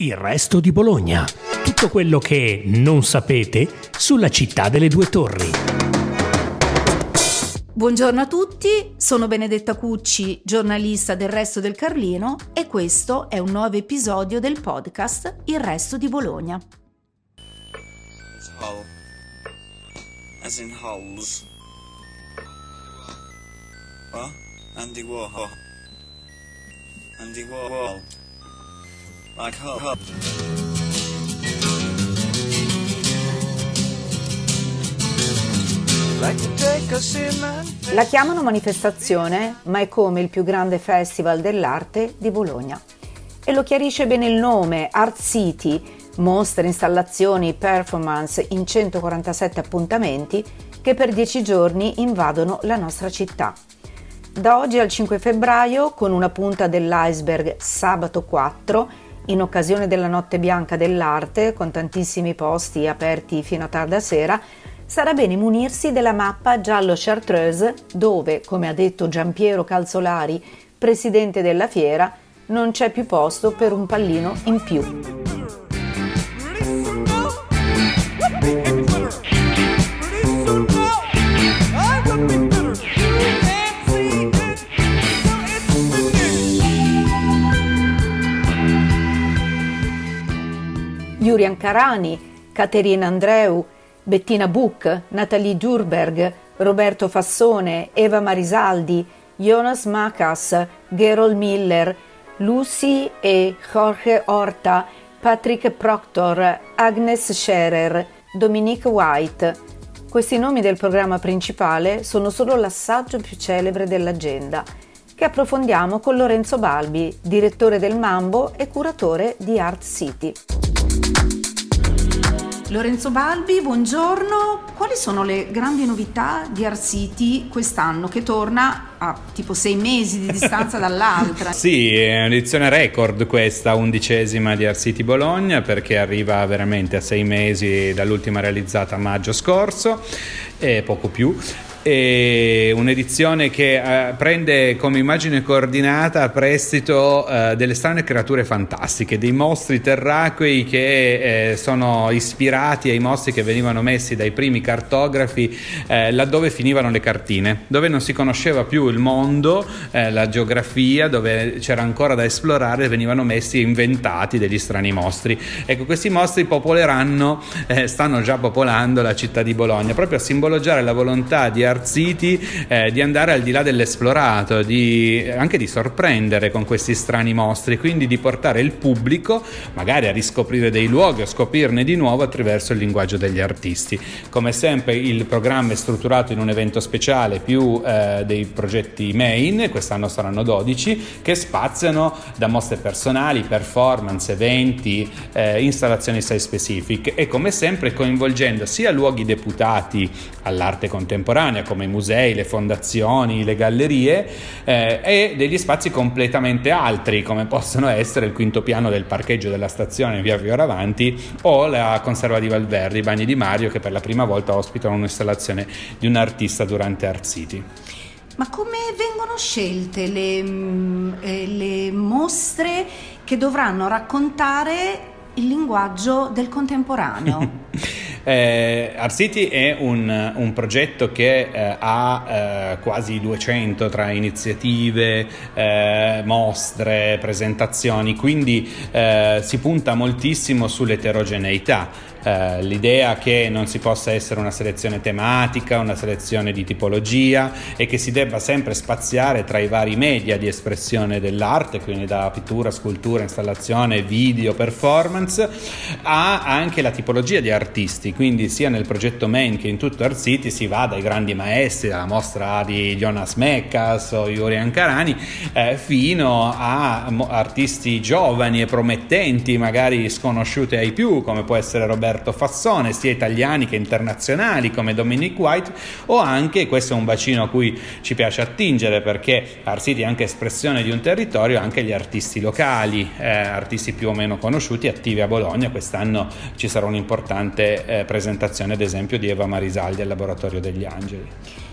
Il resto di Bologna. Tutto quello che non sapete sulla città delle due torri. Buongiorno a tutti, sono Benedetta Cucci, giornalista del Resto del Carlino e questo è un nuovo episodio del podcast Il Resto di Bologna. Hull. As in hulls. What? Andy Warhol. Andy Warhol. Like Hull. La chiamano manifestazione, ma è come il più grande festival dell'arte di Bologna. E lo chiarisce bene il nome, Art City, mostre, installazioni, performance in 147 appuntamenti che per 10 giorni invadono la nostra città. Da oggi al 5 febbraio, con una punta dell'iceberg sabato 4, in occasione della Notte Bianca dell'Arte, con tantissimi posti aperti fino a tarda sera, sarà bene munirsi della mappa giallo-chartreuse dove, come ha detto Giampiero Calzolari, presidente della fiera, non c'è più posto per un pallino in più. Yuri Ancarani, Caterina Andreu, Bettina Buch, Natalie Djurberg, Roberto Fassone, Eva Marisaldi, Jonas Macas, Gerol Miller, Lucy e Jorge Horta, Patrick Proctor, Agnes Scherer, Dominique White. Questi nomi del programma principale sono solo l'assaggio più celebre dell'agenda, che approfondiamo con Lorenzo Balbi, direttore del Mambo e curatore di Art City. Lorenzo Balbi, buongiorno. Quali sono le grandi novità di Art City quest'anno che torna a tipo sei mesi di distanza dall'altra? sì, è un'edizione record questa, undicesima di Art City Bologna perché arriva veramente a sei mesi dall'ultima realizzata a maggio scorso e poco più un'edizione che eh, prende come immagine coordinata a prestito eh, delle strane creature fantastiche, dei mostri terracquei che eh, sono ispirati ai mostri che venivano messi dai primi cartografi eh, laddove finivano le cartine, dove non si conosceva più il mondo, eh, la geografia, dove c'era ancora da esplorare, venivano messi e inventati degli strani mostri. Ecco, questi mostri popoleranno, eh, stanno già popolando la città di Bologna, proprio a simboleggiare la volontà di City, eh, di andare al di là dell'esplorato, di, anche di sorprendere con questi strani mostri, quindi di portare il pubblico magari a riscoprire dei luoghi o scoprirne di nuovo attraverso il linguaggio degli artisti. Come sempre il programma è strutturato in un evento speciale più eh, dei progetti main, quest'anno saranno 12, che spaziano da mostre personali, performance, eventi, eh, installazioni site specific e come sempre coinvolgendo sia luoghi deputati all'arte contemporanea, Bologna, come i musei, le fondazioni, le gallerie, eh, e degli spazi completamente altri, come possono essere il quinto piano del parcheggio della stazione via Fioravanti o la conserva di Valverde, i bagni di Mario, che per la prima volta ospitano un'installazione di un artista durante Art City. Ma come vengono scelte le, mm, eh, le mostre che dovranno raccontare il linguaggio del contemporaneo? Eh, Art City è un, un progetto che eh, ha eh, quasi 200 tra iniziative, eh, mostre, presentazioni, quindi eh, si punta moltissimo sull'eterogeneità. Uh, l'idea che non si possa essere una selezione tematica, una selezione di tipologia e che si debba sempre spaziare tra i vari media di espressione dell'arte, quindi da pittura, scultura, installazione, video, performance, a anche la tipologia di artisti, quindi sia nel progetto Main che in tutto Art City si va dai grandi maestri, dalla mostra di Jonas Meckas o Yuri Ankarani, eh, fino a artisti giovani e promettenti, magari sconosciuti ai più, come può essere Roberto Roberto Fassone, sia italiani che internazionali come Dominic White, o anche, questo è un bacino a cui ci piace attingere perché Art City è anche espressione di un territorio, anche gli artisti locali, eh, artisti più o meno conosciuti, attivi a Bologna. Quest'anno ci sarà un'importante eh, presentazione, ad esempio, di Eva Marisaldi al Laboratorio degli Angeli.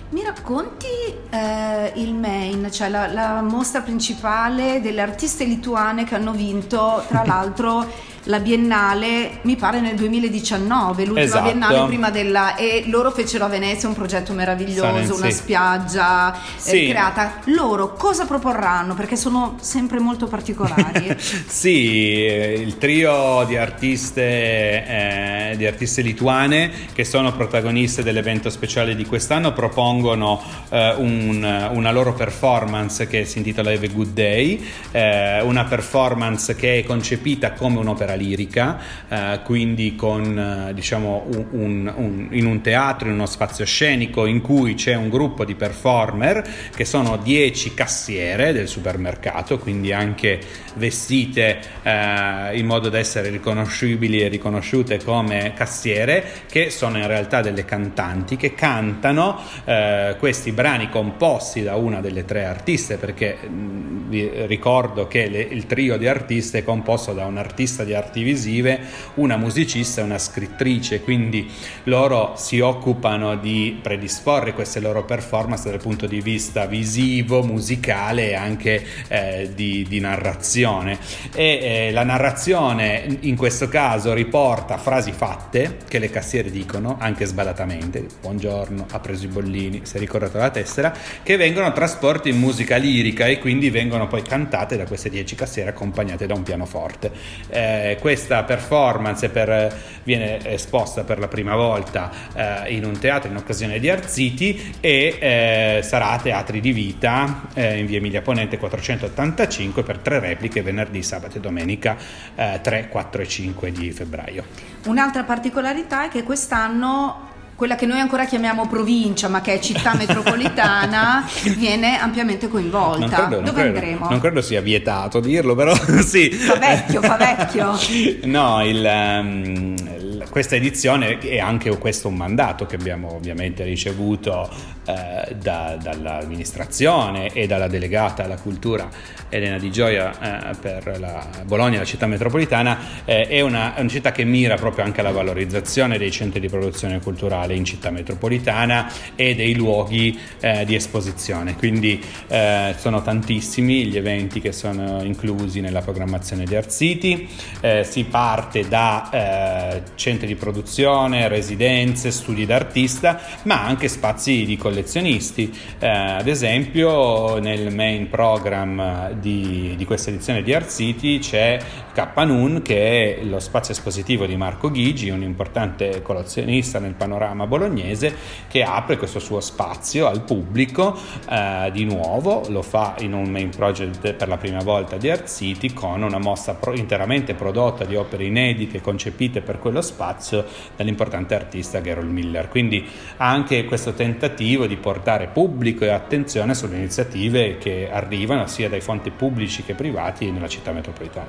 Mi racconti eh, il main, cioè la, la, mostra principale delle artiste lituane che hanno vinto, tra l'altro, la Biennale, mi pare nel 2019, l'ultima Esatto. Biennale prima della... e loro fecero a Venezia un progetto meraviglioso, Sanensi. una spiaggia eh, Sì. creata. Loro cosa proporranno? Perché sono sempre molto particolari. Sì, eh, il trio di artiste, eh, di artiste lituane che sono protagoniste dell'evento speciale di quest'anno propongono eh, un- una loro performance che si intitola Have a Good Day, eh, una performance che è concepita come un'opera lirica, eh, quindi con eh, diciamo un- un- un- in un teatro, in uno spazio scenico in cui c'è un gruppo di performer che sono 10 cassiere del supermercato, quindi anche vestite eh, in modo da essere riconoscibili e riconosciute come cassiere, che sono in realtà delle cantanti che cantano eh, questi brani composti da una delle tre artiste, perché mh, vi ricordo che le- il trio di artiste è composto da un artista di arti visive, una musicista e una scrittrice, quindi loro si occupano di predisporre queste loro performance dal punto di vista visivo, musicale e anche eh, di, di narrazione. E eh, la narrazione in questo caso riporta frasi fatte che le cassiere dicono, anche sbadatamente, buongiorno, ha preso i bollini, si è ricordato la tessera, che vengono trasporti in musica lirica e quindi vengono poi cantate da queste 10 cassiere accompagnate da un pianoforte. Eh, questa performance per- viene esposta per la prima volta eh, in un teatro in occasione di Arziti e eh, sarà a Teatri di Vita eh, in via Emilia Ponente 485 per tre repliche venerdì, sabato e domenica eh, 3, 4 e 5 di febbraio. Un'altra particolarità è che quest'anno quella che noi ancora chiamiamo provincia, ma che è città metropolitana, viene ampiamente coinvolta. Non credo, non Dove credo- andremo? non credo sia vietato dirlo, però sì. Fa vecchio, fa vecchio. No, il, il- questa edizione è anche questo un mandato che abbiamo ovviamente ricevuto eh, da- dall'amministrazione e dalla delegata alla cultura Elena Di Gioia eh, per la Bologna, la città metropolitana, eh, è, una, è una città che mira proprio anche alla valorizzazione dei centri di produzione culturale in città metropolitana e dei luoghi eh, di esposizione. Quindi eh, sono tantissimi gli eventi che sono inclusi nella programmazione di Art City. Eh, si parte da centri di produzione, residenze, studi d'artista, ma anche spazi di collezionisti. Eh, ad esempio, nel main program di, di questa edizione di Art City c'è Kappanun, che è lo spazio espositivo di Marco Ghigi, un importante collezionista nel panorama bolognese, che apre questo suo spazio al pubblico eh, di nuovo, lo fa in un main project per la prima volta di Art City con una mostra pro- interamente prodotta di opere inedite concepite per quello spazio dall'importante artista Gerald Miller. Quindi anche questo tentativo di portare pubblico e attenzione sulle iniziative che arrivano sia dai fonti pubblici che privati nella città metropolitana.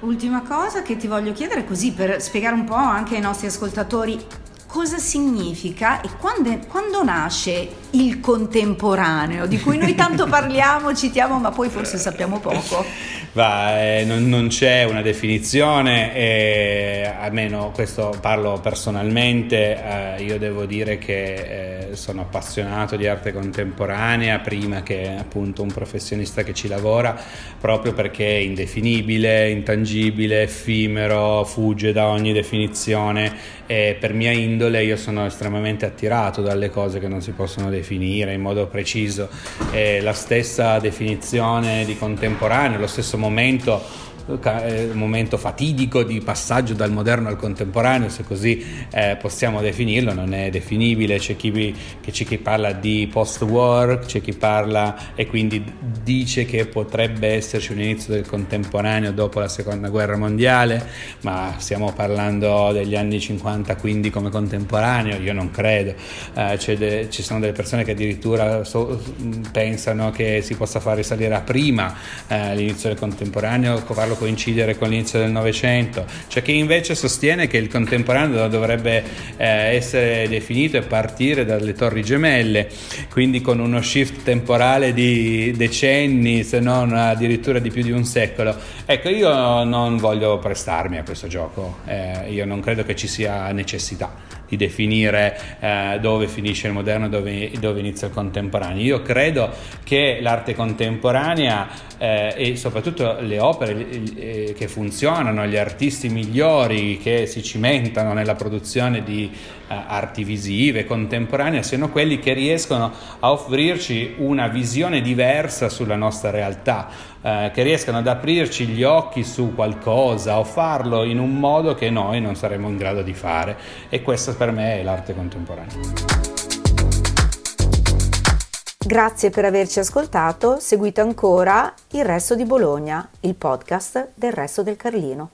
Ultima cosa che ti voglio chiedere così per spiegare un po' anche ai nostri ascoltatori cosa significa e quando, quando nasce il contemporaneo di cui noi tanto parliamo, citiamo, ma poi forse sappiamo poco. Va, eh, non, non c'è una definizione, eh, almeno questo parlo personalmente, eh, io devo dire che eh, sono appassionato di arte contemporanea prima che appunto un professionista che ci lavora, proprio perché è indefinibile, intangibile, effimero, fugge da ogni definizione e per mia indole io sono estremamente attirato dalle cose che non si possono definire in modo preciso. La stessa definizione di contemporaneo, lo stesso momento momento fatidico di passaggio dal moderno al contemporaneo, se così eh, possiamo definirlo, non è definibile, c'è chi, c'è chi parla di post-war, c'è chi parla e quindi dice che potrebbe esserci un inizio del contemporaneo dopo la seconda guerra mondiale, ma stiamo parlando degli anni 50 quindi come contemporaneo, io non credo, Eh, de- ci sono delle persone che addirittura so- pensano che si possa far risalire a prima eh, l'inizio del contemporaneo, farlo coincidere con l'inizio del Novecento, c'è chi invece sostiene che il contemporaneo dovrebbe eh, essere definito e partire dalle torri gemelle, quindi con uno shift temporale di decenni, se non addirittura di più di un secolo. Ecco, io non voglio prestarmi a questo gioco, eh, io non credo che ci sia necessità di definire eh, dove finisce il moderno e dove, dove inizia il contemporaneo. Io credo che l'arte contemporanea eh, e soprattutto le opere, eh, che funzionano, gli artisti migliori che si cimentano nella produzione di eh, arti visive contemporanee, siano quelli che riescono a offrirci una visione diversa sulla nostra realtà, eh, che riescano ad aprirci gli occhi su qualcosa o farlo in un modo che noi non saremo in grado di fare. E questa per me è l'arte contemporanea. Grazie per averci ascoltato, seguite ancora Il Resto di Bologna, il podcast del Resto del Carlino.